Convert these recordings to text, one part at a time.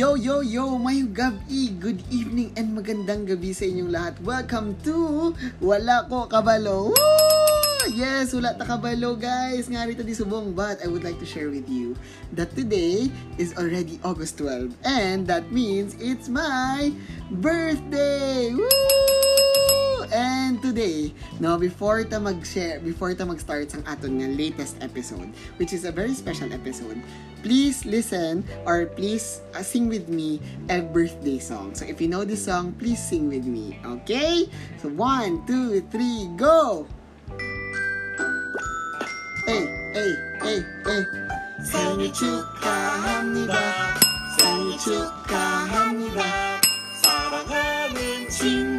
Yo, yo, yo, mayong gabi, good evening and magandang gabi sa inyong lahat. Welcome to Wala Ko Kabalo. Woo! Yes, wala ta kabalo guys. Nga rito di subong but I would like to share with you that today is already August 12 and that means it's my birthday. Woo! And today, no, before ta mag-share, before ta mag-start sang aton nga latest episode, which is a very special episode, please listen or please uh, sing with me a birthday song. So if you know this song, please sing with me. Okay? So one, two, three, go! Hey, hey, hey, hey. 생일 축하합니다. 생일 축하합니다. 사랑하는 친구의 생일 축하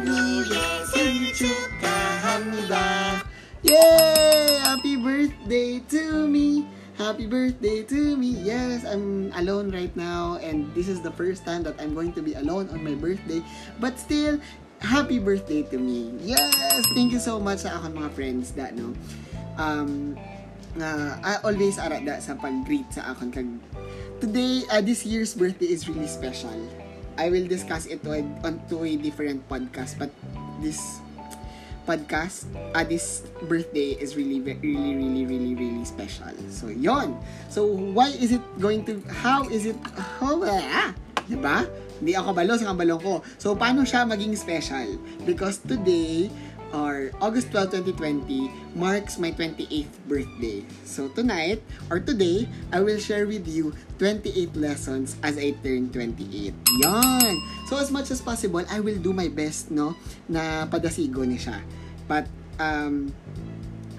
합니다. Yay! Happy birthday to me! Happy birthday to me! Yes, I'm alone right now and this is the first time that I'm going to be alone on my birthday. But still, happy birthday to me! Yes! Thank you so much sa akong mga friends that, no? Um, nga I always ara da sa pag-greet sa akon kag today uh, this year's birthday is really special. I will discuss it on, on to a different podcast but this podcast this birthday is really really really really really special. So yon. So why is it going to how is it how ah, 'di ba? Hindi ako balo sa kabalong ko. So paano siya maging special? Because today or August 12, 2020 marks my 28th birthday. So tonight or today, I will share with you 28 lessons as I turn 28. Yan! So as much as possible, I will do my best, no, na padasigo ni siya. But, um,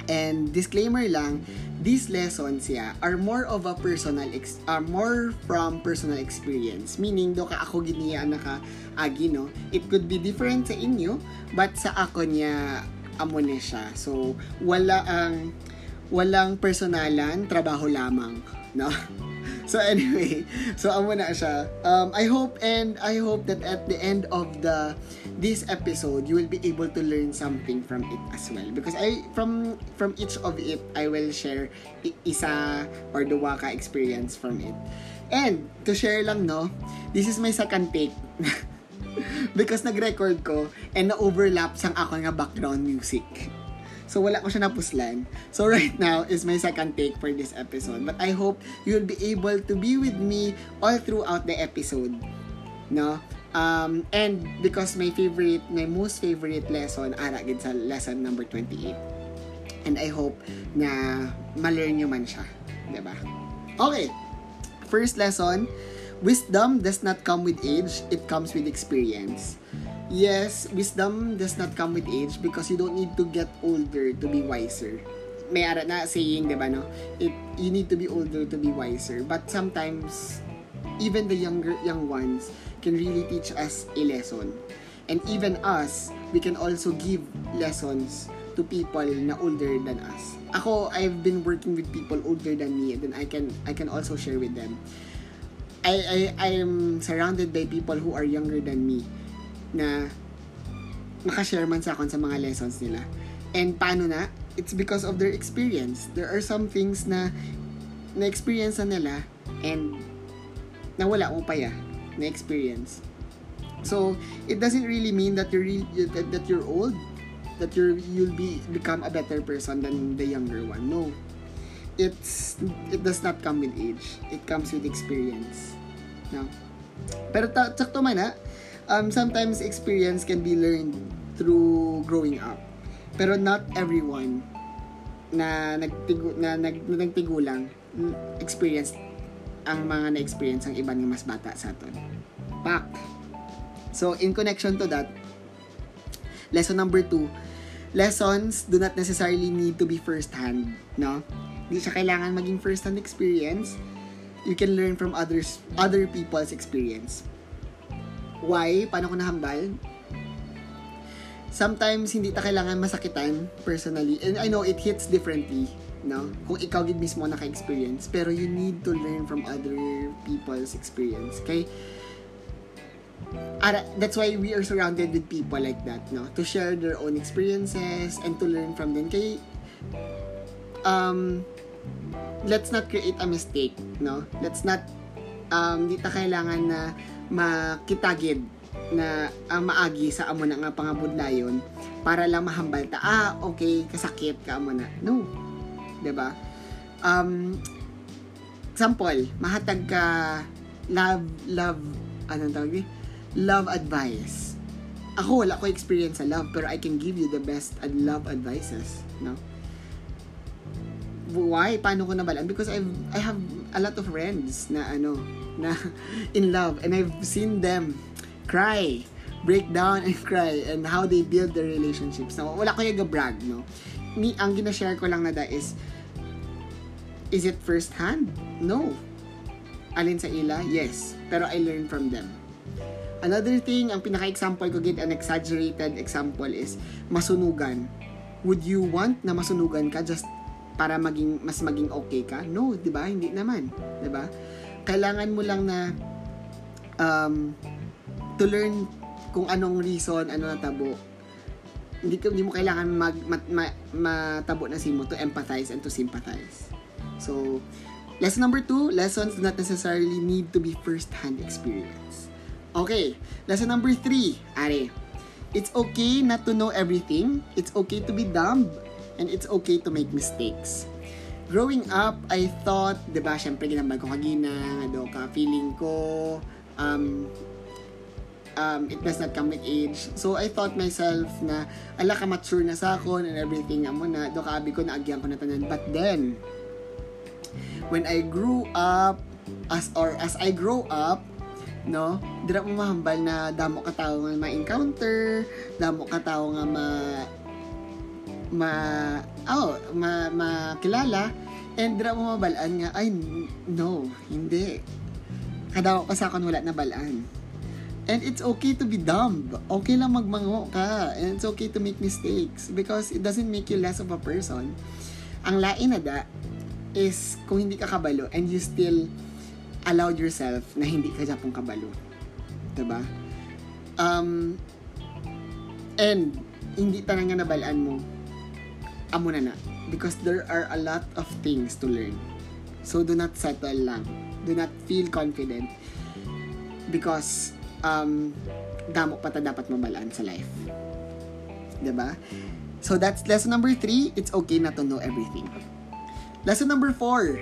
and disclaimer lang, these lessons yeah, are more of a personal ex- are more from personal experience. Meaning do ka ako giniya naka agi no? It could be different sa inyo but sa ako niya amo na siya. So wala ang walang personalan trabaho lamang no? So anyway so amo na siya. Um i hope and i hope that at the end of the this episode you will be able to learn something from it as well because I from from each of it I will share isa or duwa ka experience from it and to share lang no this is my second take because nag-record ko and na-overlap sang ako nga background music So, wala ko siya napuslan. So, right now is my second take for this episode. But I hope you'll be able to be with me all throughout the episode. No? Um, and because my favorite, my most favorite lesson, ara gid sa lesson number 28. And I hope na ma-learn nyo man siya. ba? Okay. First lesson, wisdom does not come with age, it comes with experience. Yes, wisdom does not come with age because you don't need to get older to be wiser. May ara na saying, 'di ba no? It you need to be older to be wiser. But sometimes even the younger young ones can really teach us a lesson. And even us, we can also give lessons to people na older than us. Ako, I've been working with people older than me and then I can I can also share with them. I I I'm surrounded by people who are younger than me na makashare man sa akin sa mga lessons nila. And paano na? It's because of their experience. There are some things na na-experience na nila and nawala mo pa ya na experience. So, it doesn't really mean that you're re- that, that you're old, that you're you'll be become a better person than the younger one. No. It's it does not come with age. It comes with experience. No. Pero ta- sakto man ha, um, sometimes experience can be learned through growing up. Pero not everyone na nagtigu na, nag, na nagtigulang mm, experience ang mga na-experience ang iban nga mas bata sa aton. Pak. So, in connection to that, lesson number two, lessons do not necessarily need to be first-hand, no? Hindi siya kailangan maging first-hand experience. You can learn from others, other people's experience. Why? Paano ko nahambal? Sometimes, hindi ta kailangan masakitan personally. And I know it hits differently, no? Kung ikaw gid mismo naka-experience. Pero you need to learn from other people's experience. Okay? Ara, that's why we are surrounded with people like that, no? To share their own experiences and to learn from them. Kay, um, let's not create a mistake, no? Let's not um, di ta kailangan na makitagid na ang maagi sa amo na nga pangabudlayon para lang mahambal ta ah okay kasakit ka amo na no 'di ba um example mahatag ka love love anong tawag eh? love advice. Ako wala ko experience sa love pero I can give you the best ad love advices no? Why? Paano ko nabalaan? Because I I have a lot of friends na ano na in love and I've seen them cry break down and cry and how they build their relationships no wala ko yung brag no? Ni ang gina-share ko lang na da is is it first hand no alin sa ila yes pero I learned from them Another thing, ang pinaka-example ko, gid an exaggerated example is masunugan. Would you want na masunugan ka just para maging mas maging okay ka? No, 'di ba? Hindi naman, 'di ba? Kailangan mo lang na um to learn kung anong reason, ano natabo. Hindi hindi mo kailangan mag mat, ma, matabo na simo to empathize and to sympathize. So, lesson number two, lessons do not necessarily need to be first-hand experience. Okay, lesson number three, are. It's okay not to know everything. It's okay to be dumb. And it's okay to make mistakes. Growing up, I thought, di ba, syempre ginambal ko kagina, ka, feeling ko, um, um, it does not come with age. So, I thought myself na, ala ka mature na sa akon and everything, na, do ka, abi ko na agyan ko na tanan. But then, when I grew up, as or as I grow up, no, dira mo mahambal na damo ka tao nga ma-encounter, damo ka tao nga ma ma oh, ma makilala and dira mo mabalaan nga ay no, hindi. Kadaw ka sa akin wala na balaan. And it's okay to be dumb. Okay lang magmango ka. And it's okay to make mistakes because it doesn't make you less of a person. Ang lain na da is kung hindi ka kabalo and you still allowed yourself na hindi ka Japong kabalo. 'Di ba? Um, and hindi tanang nga nabalaan mo, amo na na. Because there are a lot of things to learn. So do not settle lang. Do not feel confident. Because um, damo pa ta dapat mabalaan sa life. ba? So that's lesson number three. It's okay not to know everything. Lesson number four.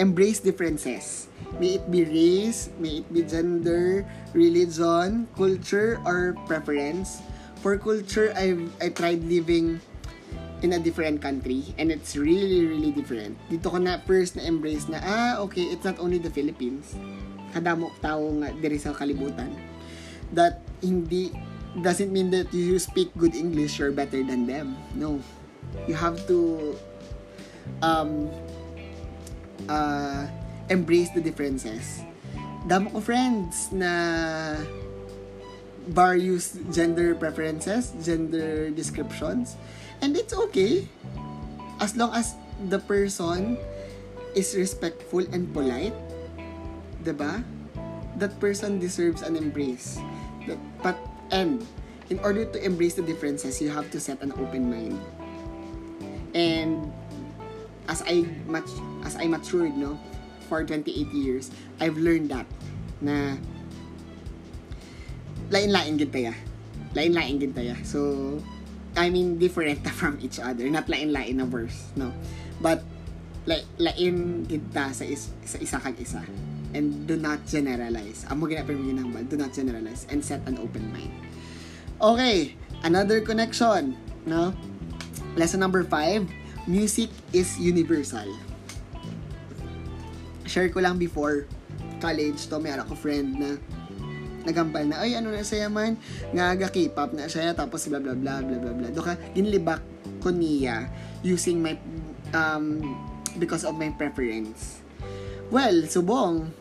Embrace differences. May it be race, may it be gender, religion, culture, or preference. For culture, I've I tried living in a different country and it's really really different. Dito ko na first na embrace na ah okay, it's not only the Philippines. Kadamo tao nga diri sa kalibutan. That hindi doesn't mean that you speak good English you're better than them. No. You have to um uh, embrace the differences. Damo ko friends na various gender preferences, gender descriptions, and it's okay as long as the person is respectful and polite. 'Di ba? That person deserves an embrace. But and in order to embrace the differences, you have to set an open mind. And as I much as I matured, no, for 28 years, I've learned that na lain-lain gid taya. Lain-lain gid taya. So I mean different from each other, not lain-lain na verse, no. But like lain gid ta sa, is, sa isa kag isa. And do not generalize. Amo gina pero ginambal, do not generalize and set an open mind. Okay, another connection, no? Lesson number 5, music is universal. Share ko lang before college to, may ako friend na nagambal na, ay ano na saya man, nga ga K-pop na siya, tapos bla bla bla bla bla bla. Doka, ginlibak ko niya using my, um, because of my preference. Well, subong,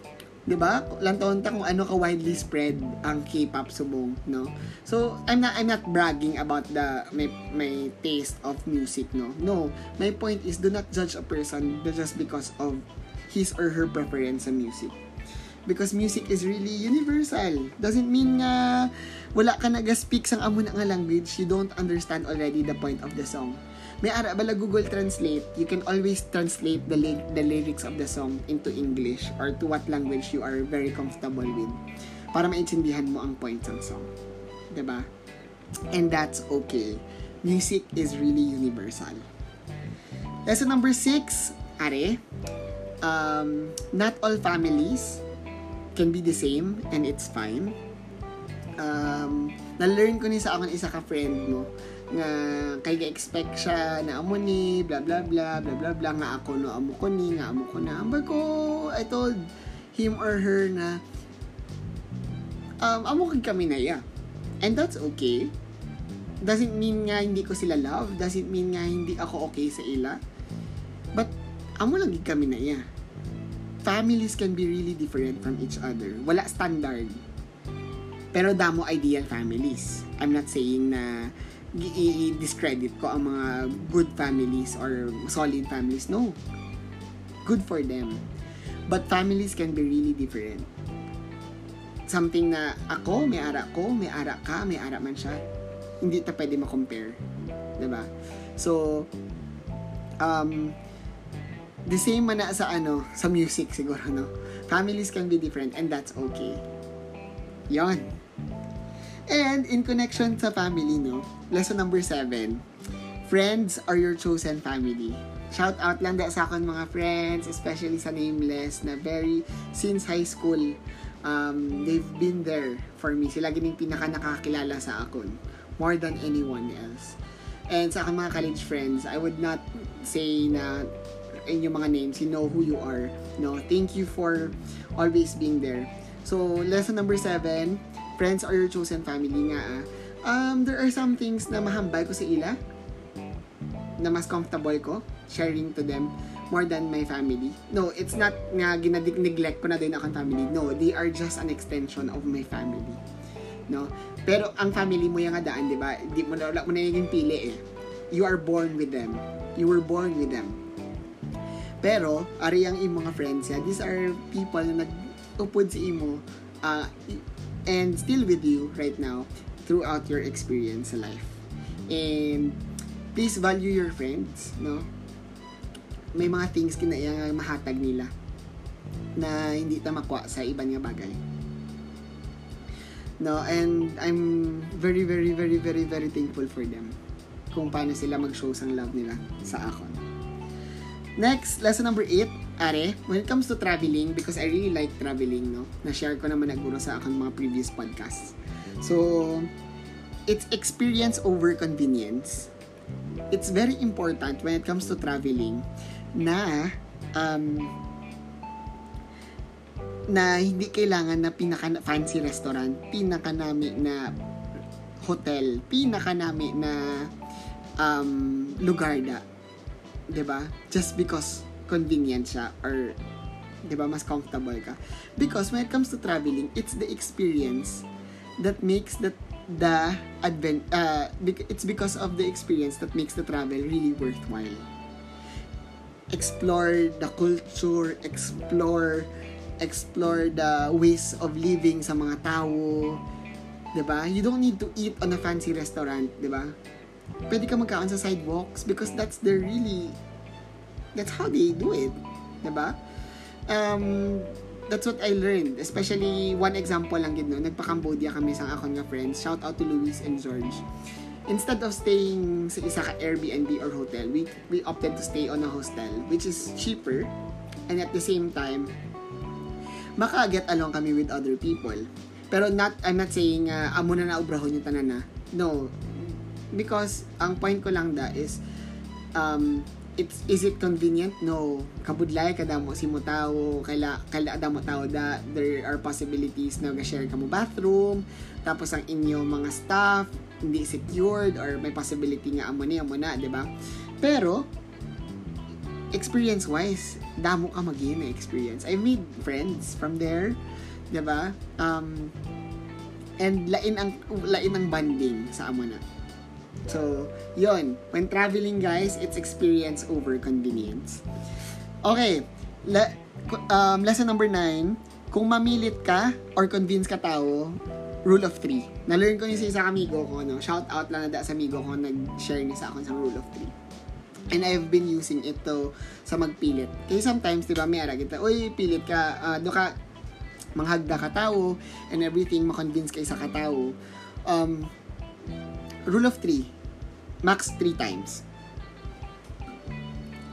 'di ba? Lantaon ta kung ano ka widely spread ang K-pop subong, no? So, I'm not I'm not bragging about the my my taste of music, no. No, my point is do not judge a person just because of his or her preference sa music. Because music is really universal. Doesn't mean nga wala ka nag-speak sang amo na nga language, you don't understand already the point of the song. May ara bala Google Translate, you can always translate the ly- the lyrics of the song into English or to what language you are very comfortable with para maintindihan mo ang point ng song. 'Di ba? And that's okay. Music is really universal. Lesson number six, are, um, not all families can be the same and it's fine. Um, na-learn ko ni sa akong isa ka friend mo nga kay ga-expect siya na amo ni blah blah blah blah blah blah nga ako no amo ko ni nga amo ko na. Ambag ko I told him or her na um, amo kag kami na ya and that's okay. Doesn't mean nga hindi ko sila love doesn't mean nga hindi ako okay sa ila. But amo lang gid kami na ya families can be really different from each other. Wala standard. Pero damo ideal families. I'm not saying na gi- i-discredit ko ang mga good families or solid families. No. Good for them. But families can be really different. Something na ako, may ara ko, may ara ka, may ara man siya. Hindi ta pwede ma-compare. 'Di ba? So, um, the same man na sa ano, sa music siguro, no? Families can be different and that's okay. Yon. And in connection sa family, no? Lesson number seven. Friends are your chosen family. Shout out lang da sa akon mga friends, especially sa nameless na very since high school um, they've been there for me. Sila gining pinaka nakakilala sa akon more than anyone else. And sa aking mga college friends, I would not say na in yung mga names, you know who you are. No, thank you for always being there. So, lesson number seven, friends are your chosen family nga. ah. Um, there are some things na mahambay ko sa ila na mas comfortable ko sharing to them more than my family. No, it's not nga ginadig-neglect ko na din akong family. No, they are just an extension of my family. No? Pero ang family mo yung nga daan, di ba? Di mo na, mo na yung pili eh. You are born with them. You were born with them. Pero, ari ang imong mga friends ya, these are people na nag-upod sa imo uh, and still with you right now throughout your experience sa life. And please value your friends, no? May mga things kinaya mahatag nila na hindi ta makuha sa iban nga bagay. No, and I'm very, very, very, very, very thankful for them kung paano sila mag-show sang love nila sa akon. Next, lesson number 8, are, when it comes to traveling, because I really like traveling, no? Na-share ko naman naguro sa akong mga previous podcasts. So, it's experience over convenience. It's very important when it comes to traveling na um, na hindi kailangan na pinaka fancy restaurant, pinaka nami na hotel, pinaka nami na um, lugar da. 'Di ba? Just because convenient siya or 'di ba mas comfortable ka. Because when it comes to traveling, it's the experience that makes the the advent uh, it's because of the experience that makes the travel really worthwhile. Explore the culture, explore explore the ways of living sa mga tao. 'Di ba? You don't need to eat on a fancy restaurant, 'di ba? Pwede ka magkaon sa sidewalks because that's the really that's how they do it, 'di ba? Um that's what I learned. Especially one example lang gid no, nagpa-Cambodia kami sa akon nga friends. Shout out to Luis and George. Instead of staying sa isa ka Airbnb or hotel, we we opted to stay on a hostel which is cheaper and at the same time maka-get along kami with other people. Pero not, I'm not saying uh, amo na naubrahon yung tanan na. No. Because, ang point ko lang da is, um, it's, is it convenient? No. Kabudlay kada mo si mo tao, kaila, kaila ada mo tao da, there are possibilities na ga-share ka mo bathroom, tapos ang inyo mga staff, hindi secured, or may possibility nga amo ni, amo na, di ba? Pero, experience-wise, damo ka mag na experience. I made friends from there, 'di ba? Um, and lain ang lain ang bonding sa amo na. So, yon. When traveling, guys, it's experience over convenience. Okay. Le- um, lesson number 9. Kung mamilit ka or convince ka tao, rule of three. Na-learn ko yun sa isang amigo ko, no? Shout out lang na sa amigo ko nag-share niya sa akin sa rule of three. And I've been using it to sa magpilit. Kaya sometimes, di ba, may ara kita, uy, pilit ka, uh, do ka, manghagda ka tao, and everything, makonvince ka sa katao. Um, rule of three, max three times.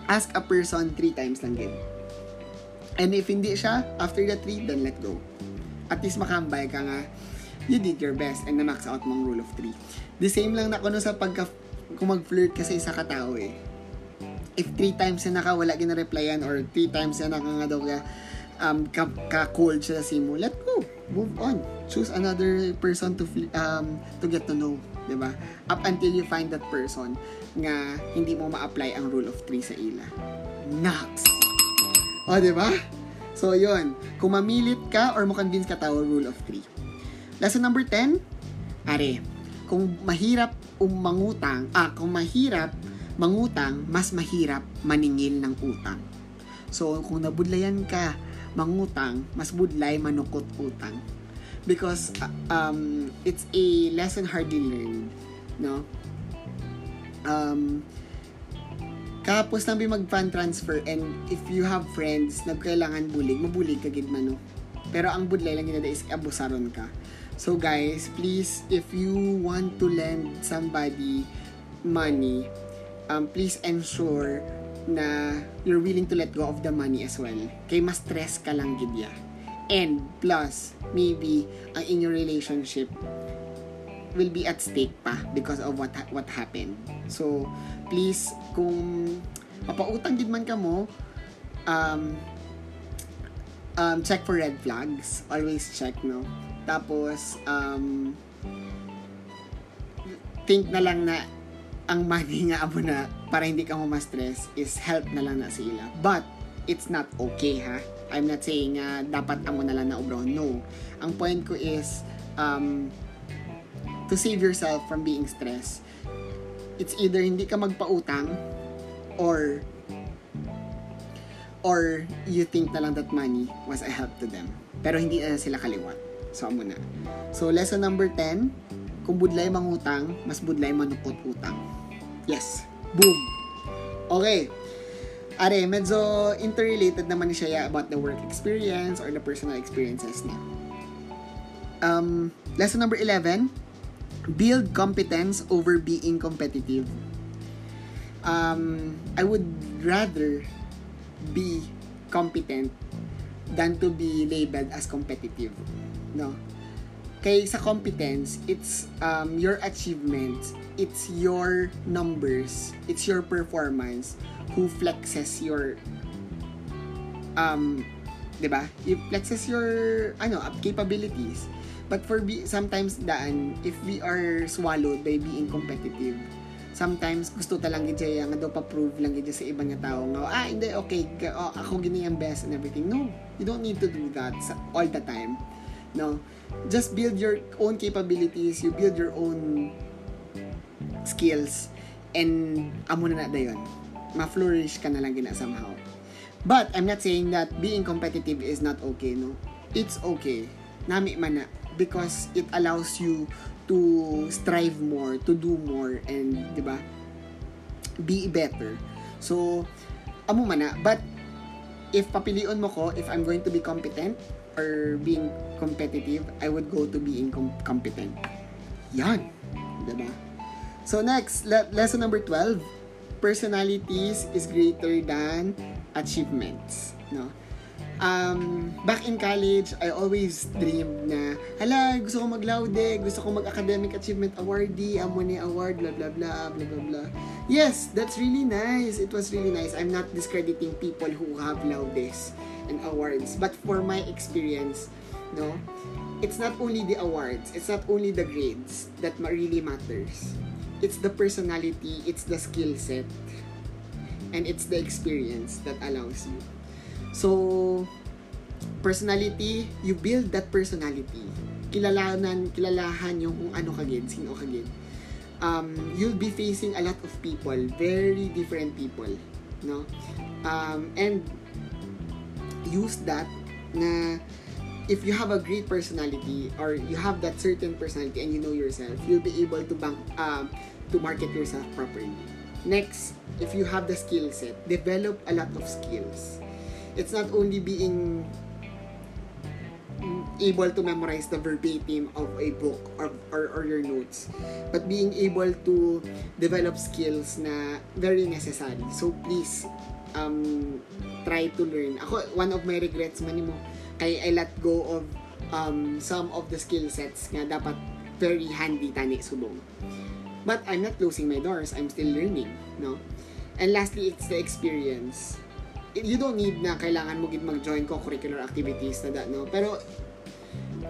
Ask a person three times lang din. And if hindi siya, after the three, then let go. At least makambay ka nga, you did your best and na-max out mong rule of three. The same lang na kuno sa pagka, kung mag-flirt kasi sa katao eh if three times na naka wala gina-replyan or three times na naka nga daw ka um, ka, ka-cold siya sa mo, let go. Move on. Choose another person to um, to get to know. 'Di ba? Up until you find that person nga hindi mo ma-apply ang rule of three sa ila. Next. O, 'di ba? So, yun. Kung mamilit ka or mo convince ka tao, rule of three. Lesson number 10, are, kung mahirap umangutang, ah, kung mahirap mangutang, mas mahirap maningil ng utang. So, kung nabudlayan ka mangutang, mas budlay manukot utang. Because uh, um, it's a lesson hardly learned. No? Um, kapos nang mag-fund transfer and if you have friends na kailangan bulig, mabulig ka gid man no. Pero ang budlay lang ginada is abusaron ka. So guys, please if you want to lend somebody money, um, please ensure na you're willing to let go of the money as well. Kay mas stress ka lang gidya. And plus, maybe ang in your relationship will be at stake pa because of what what happened. So, please kung mapautang gid man ka mo, um, um, check for red flags. Always check, no? Tapos, um, think na lang na ang money nga amo na para hindi ka ma-stress is help na lang na sila. But, it's not okay ha. I'm not saying uh, dapat amo na lang na ubro. No. Ang point ko is um, to save yourself from being stressed. It's either hindi ka magpautang or or you think na lang that money was a help to them. Pero hindi na sila kaliwat. So, amo na. So, lesson number 10, kung budlay mangutang, mas budlay manukot utang. Yes. Boom. Okay. Are, medyo interrelated naman siya about the work experience or the personal experiences niya. Um, lesson number 11, build competence over being competitive. Um, I would rather be competent than to be labeled as competitive. No? Kay sa competence, it's um, your achievements, it's your numbers, it's your performance who flexes your um, 'di ba? It flexes your ano, capabilities. But for be, sometimes daan if we are swallowed by being competitive, sometimes gusto talang gid siya nga do pa-prove lang gid sa ibang nga tao nga ah hindi okay oh, ako gini ang best and everything. No, you don't need to do that all the time. No. Just build your own capabilities, you build your own skills and amo na na dayon. Ma-flourish ka na lang gina somehow. But I'm not saying that being competitive is not okay, no. It's okay. Nami man na because it allows you to strive more, to do more and 'di ba? Be better. So amo man na but if papilion mo ko if I'm going to be competent or being competitive, I would go to being com- competent. Yan. Diba? So next, le- lesson number 12, personalities is greater than achievements. No? Um, back in college, I always dreamed na, hala, gusto ko mag-laude, gusto ko mag-academic achievement awardee, Amone award, blah, blah, blah, blah, blah, blah. Yes, that's really nice. It was really nice. I'm not discrediting people who have laudes and awards. But for my experience, no, it's not only the awards, it's not only the grades that really matters. It's the personality, it's the skill set, and it's the experience that allows you. So, personality, you build that personality. Kilalanan, kilalahan yung kung ano kagid, sino kagid. Um, you'll be facing a lot of people, very different people, no? Um, and use that na if you have a great personality or you have that certain personality and you know yourself, you'll be able to bank um, to market yourself properly. Next, if you have the skill set, develop a lot of skills. It's not only being able to memorize the verbatim of a book or, or, or your notes, but being able to develop skills na very necessary. So please, um, try to learn. Ako, one of my regrets man mo, kay I let go of um, some of the skill sets nga dapat very handy tani subong. But I'm not closing my doors. I'm still learning, no? And lastly, it's the experience. You don't need na kailangan mo gid mag-join co-curricular activities na that, no? Pero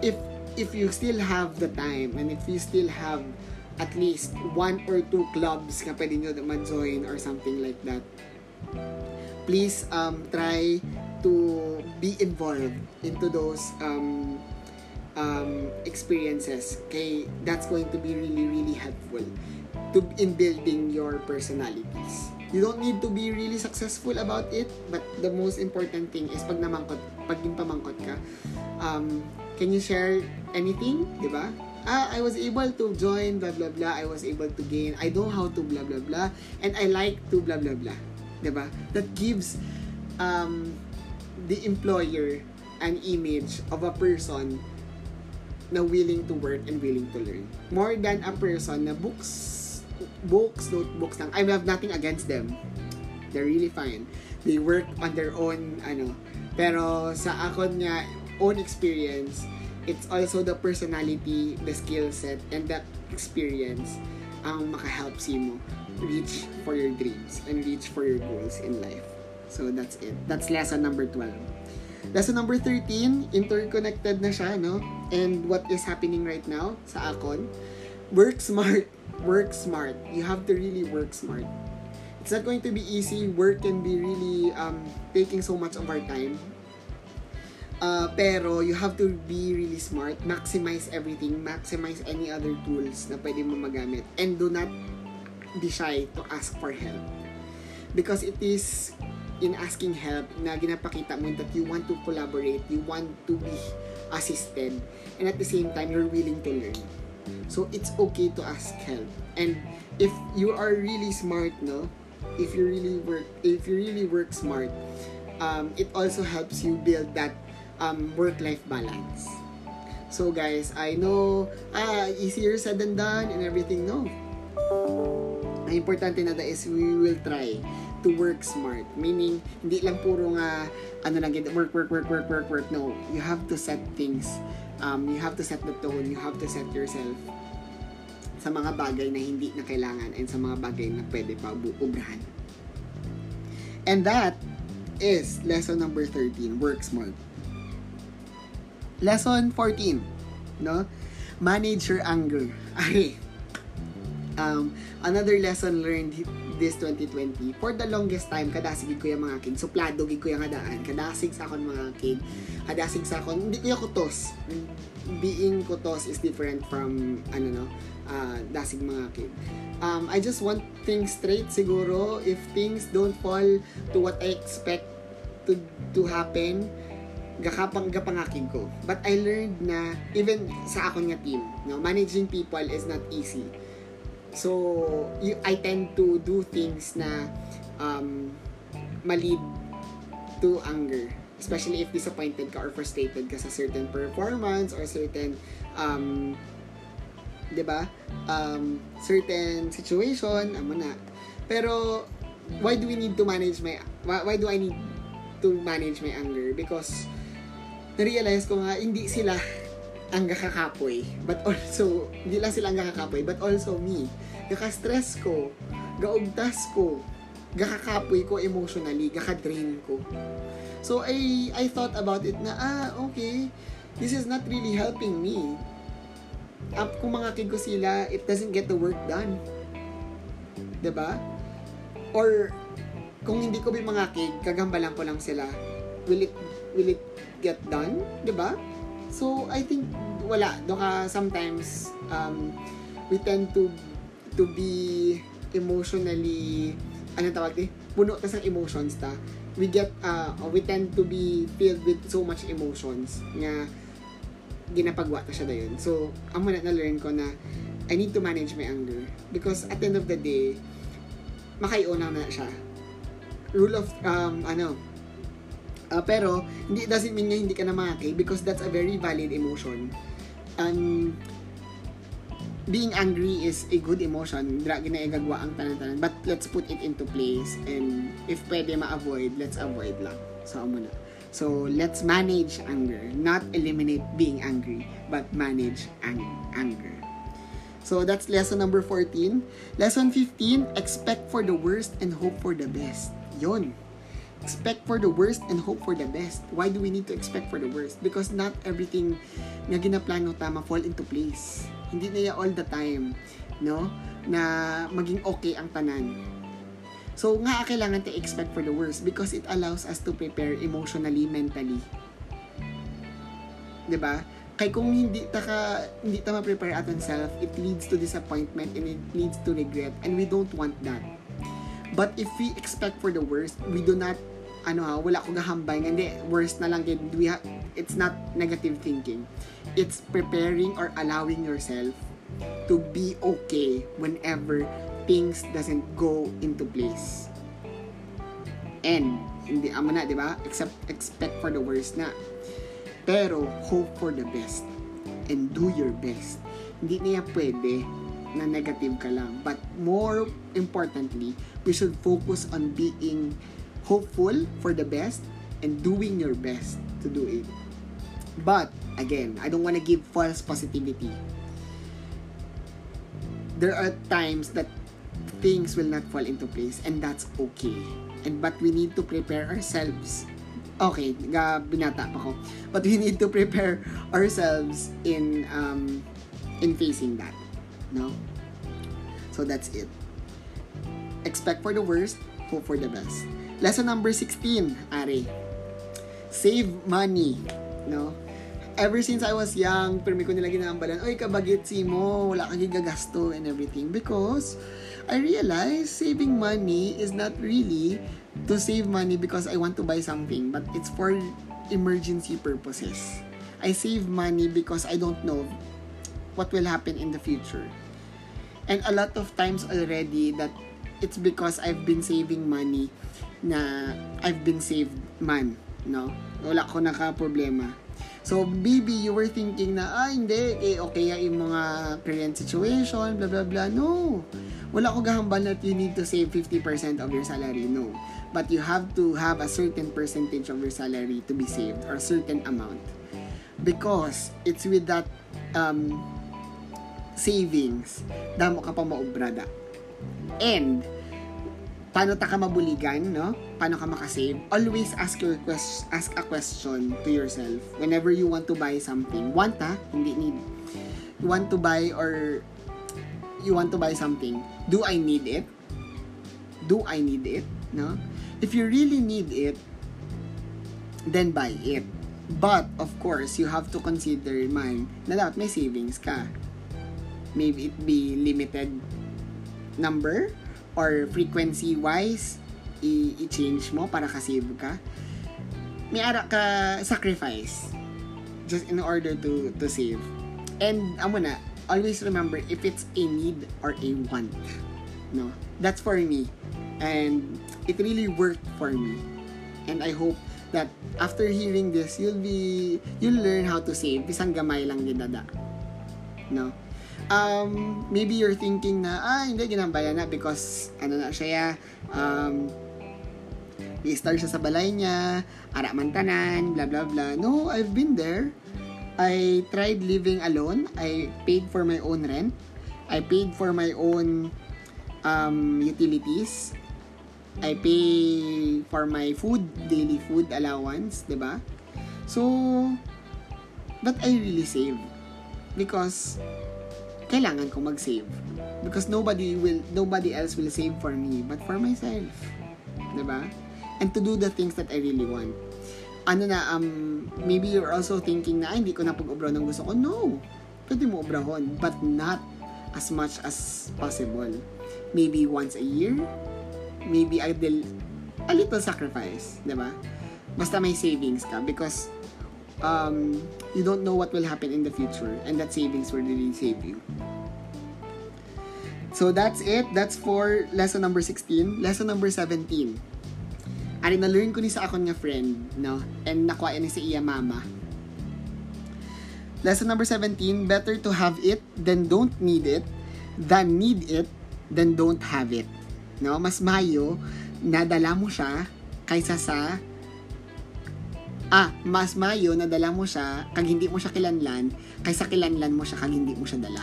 if if you still have the time and if you still have at least one or two clubs na pwede nyo ma-join or something like that, please um, try to be involved into those um, um, experiences. Okay, that's going to be really, really helpful to in building your personalities. You don't need to be really successful about it, but the most important thing is pag namangkot, pag yung pamangkot ka, um, can you share anything, di ba? Ah, I was able to join, blah, blah, blah. I was able to gain. I know how to, blah, blah, blah. And I like to, blah, blah, blah. Ba? That gives um, the employer an image of a person na willing to work and willing to learn. More than a person na books, books, notebooks lang. I have nothing against them. They're really fine. They work on their own, ano. Pero sa ako niya, own experience, it's also the personality, the skill set, and that experience ang makahelp si mo reach for your dreams and reach for your goals in life. So that's it. That's lesson number 12. Lesson number 13, interconnected na siya, no? And what is happening right now sa Akon, work smart. Work smart. You have to really work smart. It's not going to be easy. Work can be really um, taking so much of our time. Uh, pero you have to be really smart. Maximize everything. Maximize any other tools na pwede mo magamit. And do not be shy to ask for help. Because it is in asking help na ginapakita mo that you want to collaborate, you want to be assisted, and at the same time, you're willing to learn. So, it's okay to ask help. And if you are really smart, no? If you really work, if you really work smart, um, it also helps you build that um, work-life balance. So, guys, I know, ah, easier said than done and everything. No. Ang importante na da is we will try to work smart. Meaning, hindi lang puro nga, ano lang, work, work, work, work, work, work. No, you have to set things. Um, you have to set the tone. You have to set yourself sa mga bagay na hindi na kailangan and sa mga bagay na pwede pa ubrahan. And that is lesson number 13, work smart. Lesson 14, no? Manage your anger. Ay, um, another lesson learned this 2020 for the longest time kadasig ko yung mga kid. Suplado gid ko yung hadaan kadasig sa akon mga kid. Kadasig sa akon hindi ko kutos being kutos is different from ano no uh, dasig mga kid. Um, I just want things straight siguro. If things don't fall to what I expect to to happen gakapang gapangakig ko. But I learned na even sa akon nga team no managing people is not easy So, you, I tend to do things na um, malid to anger. Especially if disappointed ka or frustrated ka sa certain performance or certain, um, di ba? Um, certain situation, amo na. Pero, why do we need to manage my, why, why do I need to manage my anger? Because, na-realize ko nga, hindi sila ang gakakapoy. But also, hindi lang sila ang gakakapoy, but also me. Gaka-stress ko, gaugtas ko, gakakapoy ko emotionally, gaka-drain ko. So, I, I thought about it na, ah, okay, this is not really helping me. Up kung mga ko sila, it doesn't get the work done. ba? Or, kung hindi ko kid, kagambalan ko lang sila, will it, will it get done? ba? So, I think, wala. Doon ka sometimes, um, we tend to to be emotionally, ano tawag eh? Puno tas ng emotions ta. We get, uh, we tend to be filled with so much emotions nga ginapagwa ta siya dayon. So, amo na na-learn ko na I need to manage my anger. Because at the end of the day, makaiuna na siya. Rule of, um, ano, uh, pero, hindi, doesn't mean na hindi ka na makakay because that's a very valid emotion. Um, being angry is a good emotion. Dra ginaigagwa ang tanan-tanan. But let's put it into place. And if pwede ma-avoid, let's avoid lang. So, amo na. So, let's manage anger. Not eliminate being angry, but manage ang anger. So, that's lesson number 14. Lesson 15, expect for the worst and hope for the best. Yon. Expect for the worst and hope for the best. Why do we need to expect for the worst? Because not everything nga ginaplano tama fall into place. Hindi na all the time, no? Na maging okay ang tanan. So, nga kailangan to expect for the worst because it allows us to prepare emotionally, mentally. 'Di ba? Kay kung hindi ta ka, hindi ta ma-prepare aton self, it leads to disappointment and it leads to regret and we don't want that. But if we expect for the worst, we do not ano ha, wala ko gahambay hindi worst na lang din. We ha, it's not negative thinking. It's preparing or allowing yourself to be okay whenever things doesn't go into place. And hindi amo na di ba? Except expect for the worst na. Pero hope for the best. And do your best. Hindi niya pwede na negative ka lang. But more importantly we should focus on being hopeful for the best and doing your best to do it. But again, I don't want to give false positivity. There are times that things will not fall into place and that's okay. And but we need to prepare ourselves. Okay, binata pa ko. But we need to prepare ourselves in um in facing that. No? So that's it. Expect for the worst, hope for the best. Lesson number 16, Ari. Save money. No? Ever since I was young, permi ko nila ginambalan, oy, kabagit si mo, wala kang gigagasto and everything. Because I realized saving money is not really to save money because I want to buy something, but it's for emergency purposes. I save money because I don't know what will happen in the future. And a lot of times already that it's because I've been saving money na I've been saved man, no? Wala ko naka problema. So, maybe you were thinking na, ah, hindi, eh, okay yung mga current situation, blah, blah, blah. No. Wala ko gahambal that you need to save 50% of your salary. No. But you have to have a certain percentage of your salary to be saved or certain amount. Because it's with that um, savings, damo ka pa maubrada. And, paano ta ka mabuligan, no? Paano ka makasave? Always ask your quest ask a question to yourself whenever you want to buy something. Want ha? Hindi need. You want to buy or you want to buy something. Do I need it? Do I need it? No? If you really need it, then buy it. But, of course, you have to consider man na dapat may savings ka. Maybe it be limited number or frequency wise i-change mo para ka-save ka may ara ka sacrifice just in order to to save. And amo na always remember if it's a need or a want no? That's for me. And it really worked for me. And I hope that after hearing this you'll be you'll learn how to save. Bisang gamay lang din dada no um, maybe you're thinking na, ah, hindi, ginambayan na because, ano na siya, um, i-start siya sa balay niya, ara man tanan, blah, blah, blah. No, I've been there. I tried living alone. I paid for my own rent. I paid for my own um, utilities. I pay for my food, daily food allowance, 'di ba? So, but I really save because kailangan ko mag-save. Because nobody will, nobody else will save for me, but for myself. 'Di ba? And to do the things that I really want. Ano na, um, maybe you're also thinking na, hindi ko na pag-obra ng gusto ko. No! Pwede mo obrahon, but not as much as possible. Maybe once a year, maybe a, del- a little sacrifice, 'di ba? Basta may savings ka because um, you don't know what will happen in the future and that savings will really save you. So that's it. That's for lesson number 16. Lesson number 17. Ari na-learn ko ni sa akon nga friend, no? And nakuha ni sa iya mama. Lesson number 17, better to have it than don't need it, than need it, than don't have it. No? Mas mayo na dala mo siya kaysa sa Ah, mas mayo na dala mo siya kag hindi mo siya kilanlan kaysa kilanlan mo siya kag hindi mo siya dala.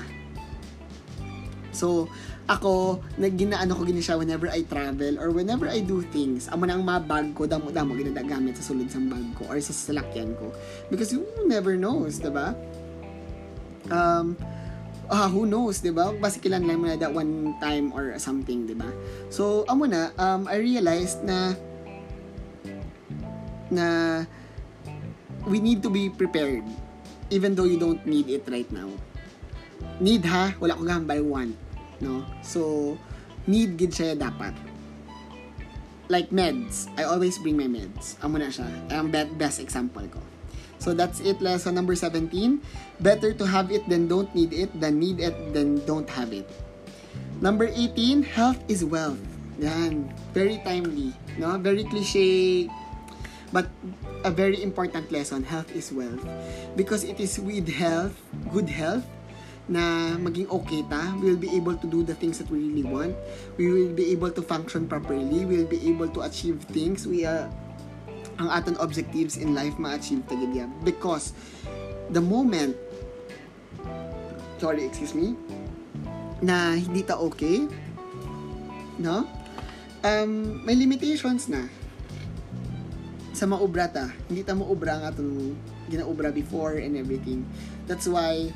So, ako, nagginaano ko gini siya whenever I travel or whenever I do things. Amo na ang mga bag ko, damo-damo ginadagamit sa sulod sa bag ko or sa salakyan ko. Because you never knows, ba? Um, ah, who knows, 'di ba? Basta kilanlan mo na that one time or something, 'di ba? So, amo na, um, I realized na na we need to be prepared even though you don't need it right now. Need ha, wala ko gambay want, no? So need gid siya dapat. Like meds, I always bring my meds. Amo na siya. Ang be- best example ko. So that's it lesson number 17. Better to have it than don't need it than need it than don't have it. Number 18, health is wealth. Yan. Very timely. No? Very cliche but a very important lesson, health is wealth. Because it is with health, good health, na maging okay ta, we will be able to do the things that we really want. We will be able to function properly. We will be able to achieve things. We are, ang aton objectives in life ma-achieve ta gid yan. Because the moment, sorry, excuse me, na hindi ta okay, no? Um, may limitations na sa maubra ta. Hindi ta maubra nga itong ginaubra before and everything. That's why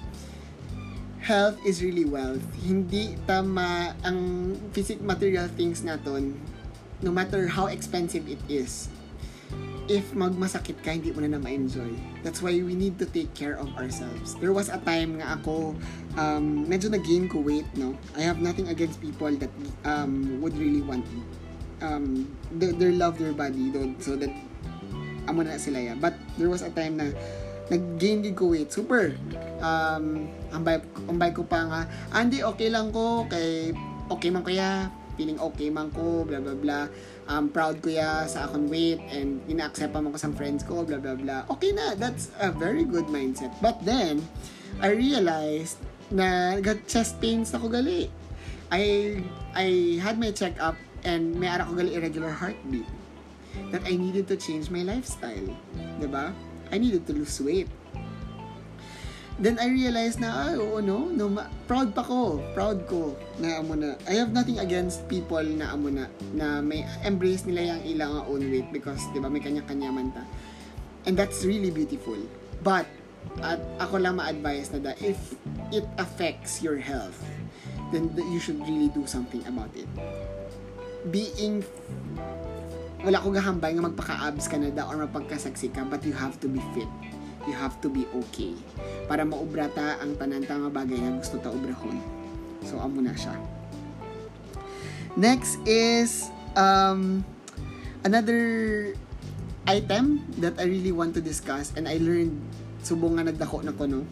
health is really wealth. Hindi tama ang physic material things naton no matter how expensive it is. If magmasakit ka, hindi mo na na ma-enjoy. That's why we need to take care of ourselves. There was a time nga ako, um, medyo nag-gain ko weight, no? I have nothing against people that um, would really want um, they, they love their body though, so that amo na sila ya. But there was a time na nag-gain din ko weight. Super. Um, ambay, ambay ko pa nga, Andy, okay lang ko, kay okay man kaya, feeling okay man ko, blah blah blah. Um, proud ko ya sa akong weight and ina-accept pa man ko sa friends ko, blah blah blah. Okay na, that's a very good mindset. But then, I realized na got chest pains ako gali. I I had my check-up and may ara ko gali irregular heartbeat that I needed to change my lifestyle. ba? I needed to lose weight. Then I realized na, ay, oo, no, no ma- proud pa ko, proud ko na amo na. I have nothing against people na amo na, na may embrace nila yung ilang own weight because, di ba, may kanya-kanya man ta. And that's really beautiful. But, at ako lang ma-advise na da, if it affects your health, then th- you should really do something about it. Being wala ko gahambay nga magpaka-abs ka na da or mapagkasaksi ka but you have to be fit. You have to be okay. Para maubra ta ang tanan ta nga bagay nga gusto ta ubrahon. So amo na siya. Next is um another item that I really want to discuss and I learned subong nga nagdako na ko no?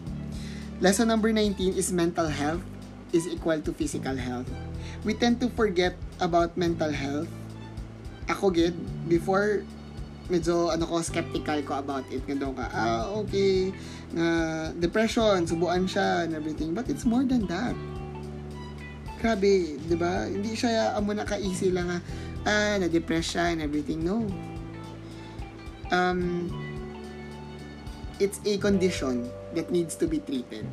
Lesson number 19 is mental health is equal to physical health. We tend to forget about mental health ako gid before medyo ano ko skeptical ko about it. Nga ka ah okay nga depression subuan siya and everything. But it's more than that. Grabe di ba? Hindi siya amo na ka easy lang nga ah na depress siya and everything. No. Um it's a condition that needs to be treated.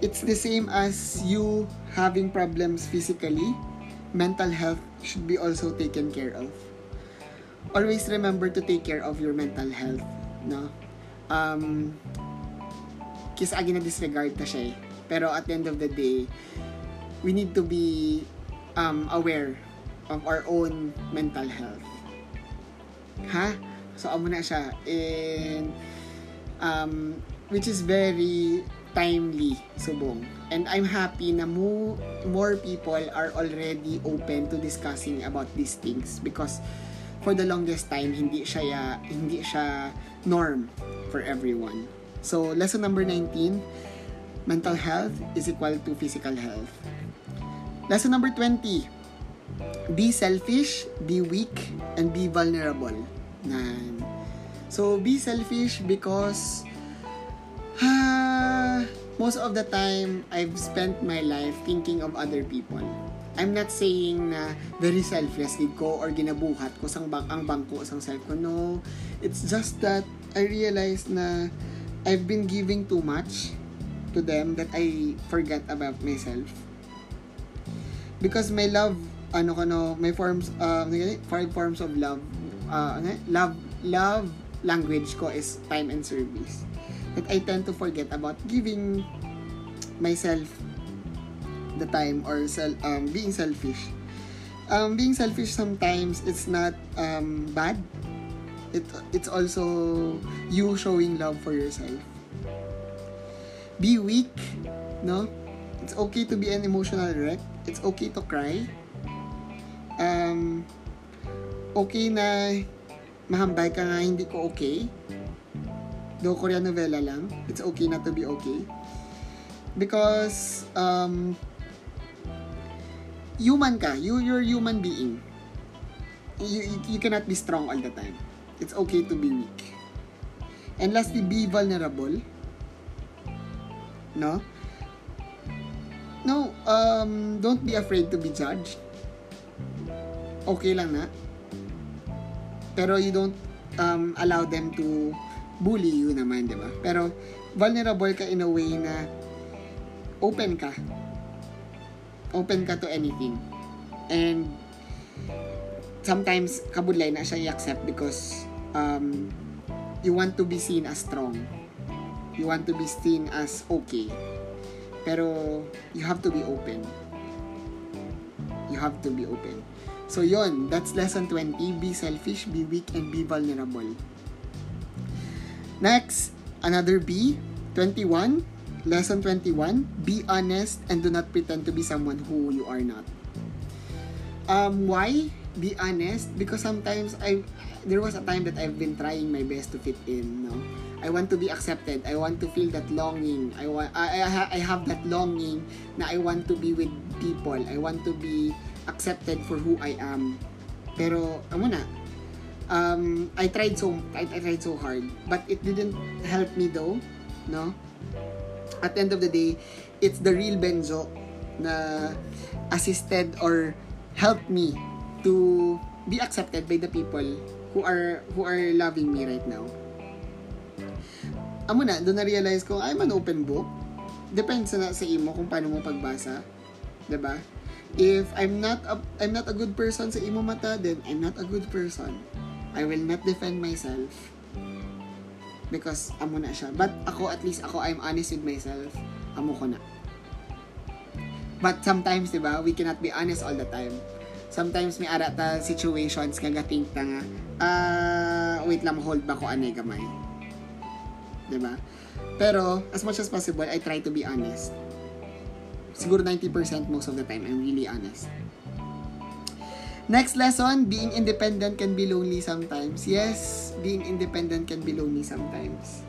It's the same as you having problems physically mental health should be also taken care of. Always remember to take care of your mental health, no? Um, kis agi na disregard ta siya eh. Pero at the end of the day, we need to be um, aware of our own mental health. Ha? So, amo na siya. And, um, which is very timely, subong. And I'm happy na mo, more people are already open to discussing about these things because for the longest time hindi siya ya- hindi siya norm for everyone. So lesson number 19, mental health is equal to physical health. Lesson number 20. Be selfish, be weak, and be vulnerable. Nan. So, be selfish because most of the time, I've spent my life thinking of other people. I'm not saying na very selfless gid ko or ginabuhat ko sang bang ang bangko sang self ko. No. It's just that I realized na I've been giving too much to them that I forgot about myself. Because my love, ano ko no, my forms, uh, five forms of love, uh, love, love language ko is time and service. That I tend to forget about giving myself the time or sel- um, being selfish. Um, being selfish sometimes it's not um, bad. It it's also you showing love for yourself. Be weak, no? It's okay to be an emotional wreck. It's okay to cry. Um, okay na mahambay ka nga hindi ko okay. Though Korean novela lang, it's okay not to be okay. Because um, human ka. You, you're human being. You, you, cannot be strong all the time. It's okay to be weak. And lastly, be vulnerable. No? No, um, don't be afraid to be judged. Okay lang na. Pero you don't um, allow them to bully you naman, di ba? Pero vulnerable ka in a way na open ka. Open ka to anything. And sometimes kabudlay na siya i-accept because um, you want to be seen as strong. You want to be seen as okay. Pero you have to be open. You have to be open. So yon, that's lesson 20. Be selfish, be weak, and be vulnerable. Next, another B, 21. Lesson 21. Be honest and do not pretend to be someone who you are not. Um, why? Be honest because sometimes I there was a time that I've been trying my best to fit in, no? I want to be accepted. I want to feel that longing. I want I, I, I have that longing na I want to be with people. I want to be accepted for who I am. Pero amo na. Um I tried so I, I tried so hard, but it didn't help me though, no? At the end of the day, it's the real Benzo na assisted or helped me to be accepted by the people who are who are loving me right now. Amo na, doon na-realize ko, I'm an open book. Depends na sa imo kung paano mo pagbasa. 'Di ba? If I'm not a, I'm not a good person sa imo mata, then I'm not a good person. I will not defend myself. Because amo na siya. But ako, at least ako, I'm honest with myself. Amo ko na. But sometimes, di ba, we cannot be honest all the time. Sometimes may ara ta situations nga gating ta nga, ah, wait lang, hold ba ko anay gamay. Di ba? Pero, as much as possible, I try to be honest. Siguro 90% most of the time, I'm really honest. Next lesson, being independent can be lonely sometimes. Yes, being independent can be lonely sometimes.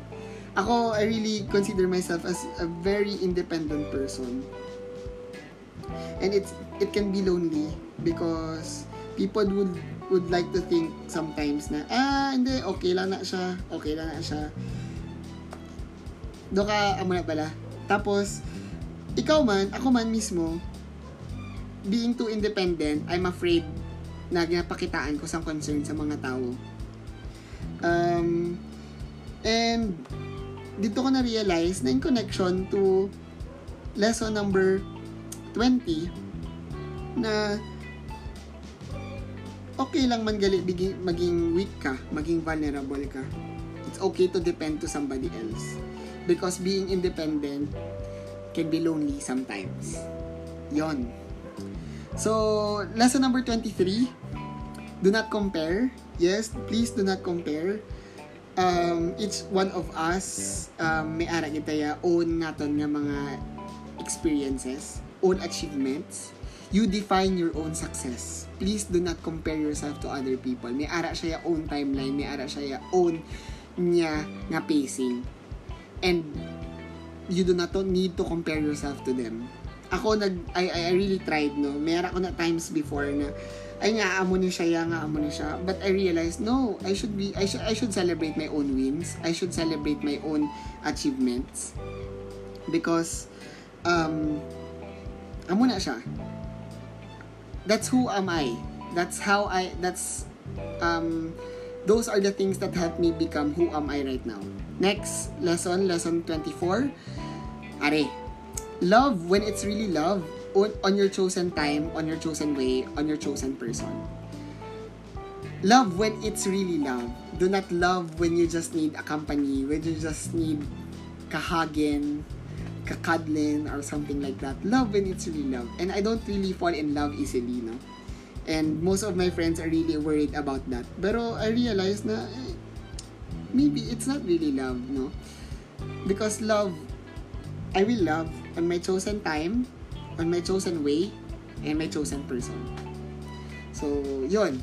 Ako, I really consider myself as a very independent person. And it's it can be lonely because people would would like to think sometimes na ah hindi okay lang na siya okay lang na siya do ka amo na pala tapos ikaw man ako man mismo being too independent I'm afraid na ginapakitaan ko sa concern sa mga tao um and dito ko na realize na in connection to lesson number 20 na okay lang man gali maging weak ka, maging vulnerable ka. It's okay to depend to somebody else. Because being independent can be lonely sometimes. Yon. So, lesson number 23, do not compare. Yes, please do not compare. Um, each one of us, um, may ara kita ya, own naton nga mga experiences, own achievements, you define your own success. Please do not compare yourself to other people. May ara siya ya own timeline, may ara siya ya own niya nga pacing. And you do not need to compare yourself to them. ako nag I, I really tried no meron ako na times before na ay nga amo ni siya ya nga amo ni siya. But I realized no I should be I should I should celebrate my own wins. I should celebrate my own achievements. Because um amo na siya. That's who am I. That's how I that's um those are the things that help me become who am I right now. Next lesson lesson 24 are love when it's really love on, your chosen time, on your chosen way, on your chosen person. Love when it's really love. Do not love when you just need a company, when you just need kahagin, kakadlin, or something like that. Love when it's really love. And I don't really fall in love easily, no? And most of my friends are really worried about that. Pero I realized na eh, maybe it's not really love, no? Because love, I will love on my chosen time, on my chosen way, and my chosen person. So, yun.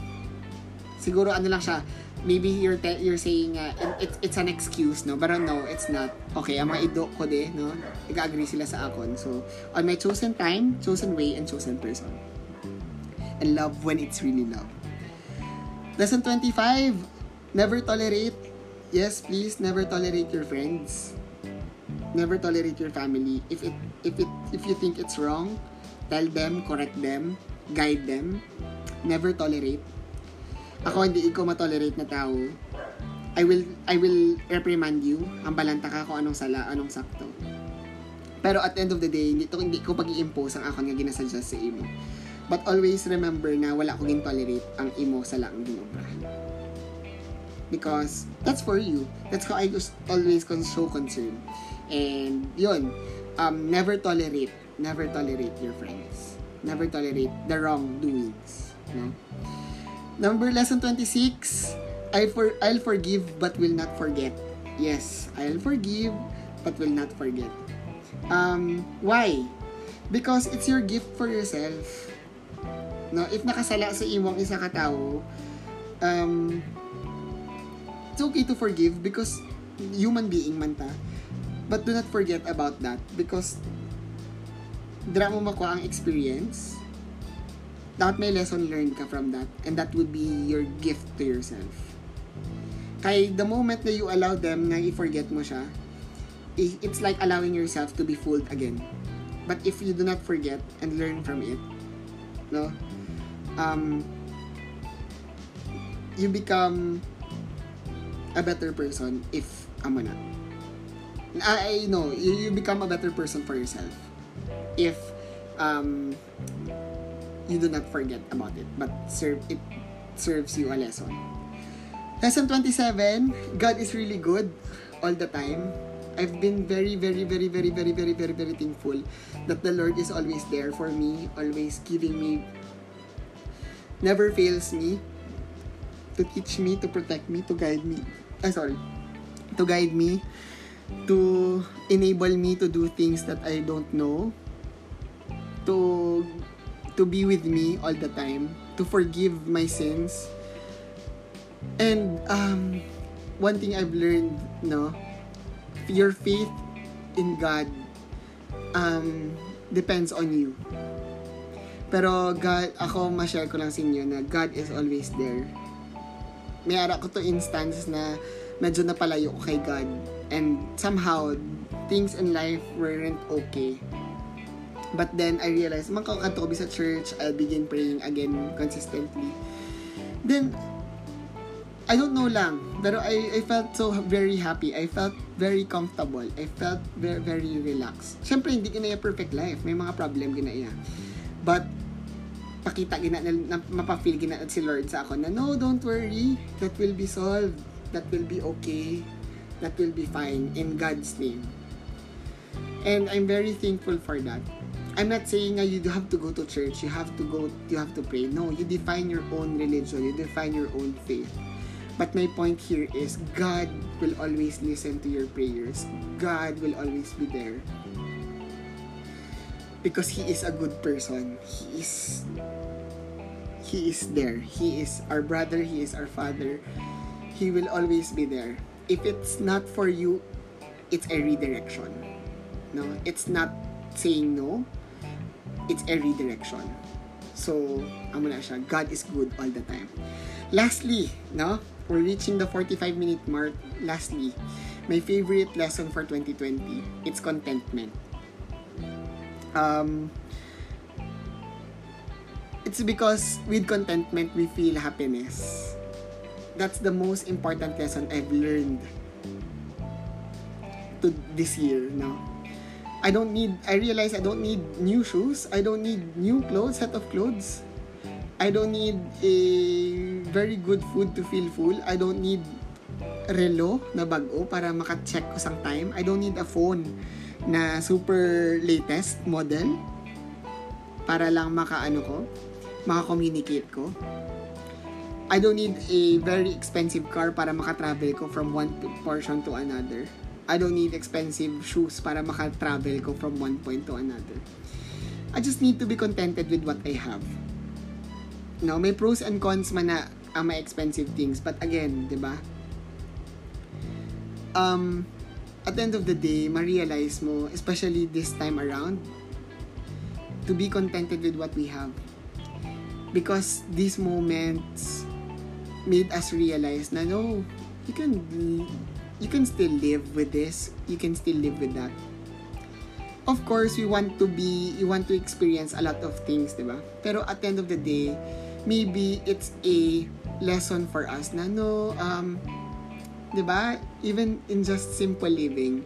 Siguro ano lang siya, maybe you're te- you're saying uh, it, it's an excuse, no? But no, it's not. Okay, ang mga ido ko de, no? Nag-agree sila sa akon. So, on my chosen time, chosen way, and chosen person. And love when it's really love. Lesson 25, never tolerate. Yes, please, never tolerate your friends. Never tolerate your family. If it if it if you think it's wrong, tell them, correct them, guide them. Never tolerate. Ako hindi ko matolerate na tao. I will I will reprimand you. Ang balanta ka kung anong sala, anong sakto. Pero at the end of the day, hindi, to, hindi ko pag impose ang ako nga ginasuggest sa imo. But always remember na wala ko gin-tolerate ang imo sa laang ginobra. Because that's for you. That's how I just always show concern. And yun, um, never tolerate, never tolerate your friends. Never tolerate the wrongdoings. No? Number lesson 26, I for I'll forgive but will not forget. Yes, I'll forgive but will not forget. Um, why? Because it's your gift for yourself. No, if nakasala sa imong isa ka tao, um, it's okay to forgive because human being man ta. But do not forget about that because dira mo makuha ang experience dapat may lesson learned ka from that and that would be your gift to yourself. Kay the moment na you allow them na i-forget mo siya, it's like allowing yourself to be fooled again. But if you do not forget and learn from it, no, um, you become a better person if amo na. I, know, you, you become a better person for yourself if um, you do not forget about it, but serve it serves you a lesson. Lesson 27, God is really good all the time. I've been very, very, very, very, very, very, very, very thankful that the Lord is always there for me, always giving me, never fails me, to teach me, to protect me, to guide me. Ah, sorry. To guide me, to enable me to do things that I don't know, to to be with me all the time, to forgive my sins. And um, one thing I've learned, no, your faith in God um, depends on you. Pero God, ako ma-share ko lang sa inyo na God is always there. May ara ko to instance na medyo napalayo ko kay God and somehow things in life weren't okay. But then I realized, man kakakanto ko sa church, I'll begin praying again consistently. Then, I don't know lang, pero I, I felt so very happy. I felt very comfortable. I felt very, very relaxed. Siyempre, hindi ginaya perfect life. May mga problem ginaya. But, pakita gina na, na mapafeel gina si Lord sa ako na no, don't worry. That will be solved. That will be okay. That will be fine in God's name. And I'm very thankful for that. I'm not saying na you have to go to church, you have to go, you have to pray. No, you define your own religion, you define your own faith. But my point here is God will always listen to your prayers. God will always be there. Because He is a good person. He is He is there. He is our brother, He is our father. He will always be there. If it's not for you, it's a redirection. No, it's not saying no, it's a redirection. So, amo na siya, God is good all the time. Lastly, no? We're reaching the 45 minute mark. Lastly, my favorite lesson for 2020, it's contentment. Um, it's because with contentment, we feel happiness. That's the most important lesson I've learned to this year now. I don't need, I realize I don't need new shoes. I don't need new clothes, set of clothes. I don't need a very good food to feel full. I don't need relo na bago para maka-check ko sang time. I don't need a phone na super latest model para lang maka-ano ko, maka-communicate ko. I don't need a very expensive car para maka-travel ko from one portion to another. I don't need expensive shoes para maka-travel ko from one point to another. I just need to be contented with what I have. No, may pros and cons man na ang may expensive things. But again, di ba? Um, at the end of the day, ma-realize mo, especially this time around, to be contented with what we have. Because these moments made us realize na no, you can you can still live with this. You can still live with that. Of course, we want to be, you want to experience a lot of things, di ba? Pero at the end of the day, maybe it's a lesson for us na no, um, di ba? Even in just simple living,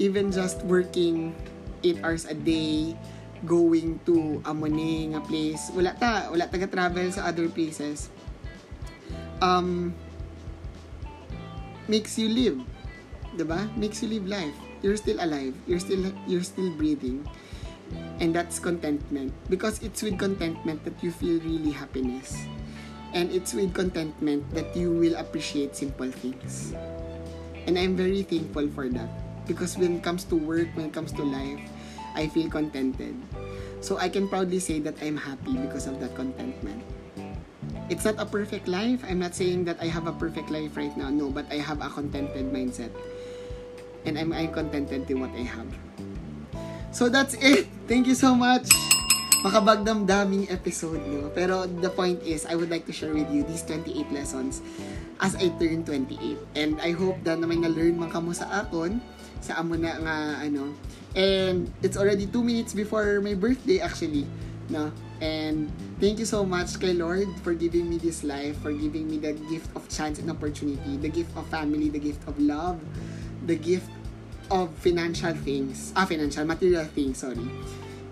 even just working 8 hours a day, going to a nga place, wala ta, wala taga travel sa other places. Um, makes you live. 'Di ba? Makes you live life. You're still alive. You're still you're still breathing. And that's contentment because it's with contentment that you feel really happiness. And it's with contentment that you will appreciate simple things. And I'm very thankful for that because when it comes to work, when it comes to life, I feel contented. So I can proudly say that I'm happy because of that contentment it's not a perfect life. I'm not saying that I have a perfect life right now. No, but I have a contented mindset. And I'm, I'm contented to what I have. So that's it. Thank you so much. Makabagdamdaming episode, no? Pero the point is, I would like to share with you these 28 lessons as I turn 28. And I hope that na may na-learn man kamo sa akon, sa amo na nga, ano. And it's already 2 minutes before my birthday actually, no? And thank you so much kay Lord for giving me this life, for giving me the gift of chance and opportunity, the gift of family, the gift of love, the gift of financial things, ah, financial, material things, sorry.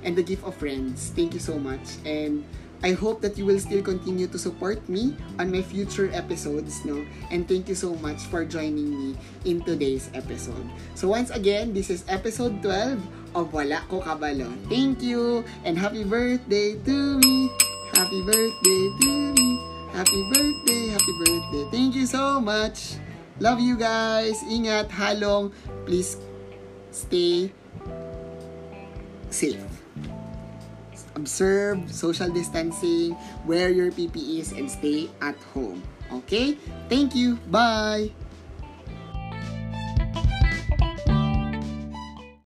And the gift of friends. Thank you so much. And I hope that you will still continue to support me on my future episodes, no? And thank you so much for joining me in today's episode. So once again, this is episode 12 of Wala Ko Kabalo. Thank you and happy birthday to me. Happy birthday to me. Happy birthday, happy birthday. Thank you so much. Love you guys. Ingat, halong. Please stay safe. Observe social distancing, wear your PPEs, and stay at home. Okay? Thank you. Bye.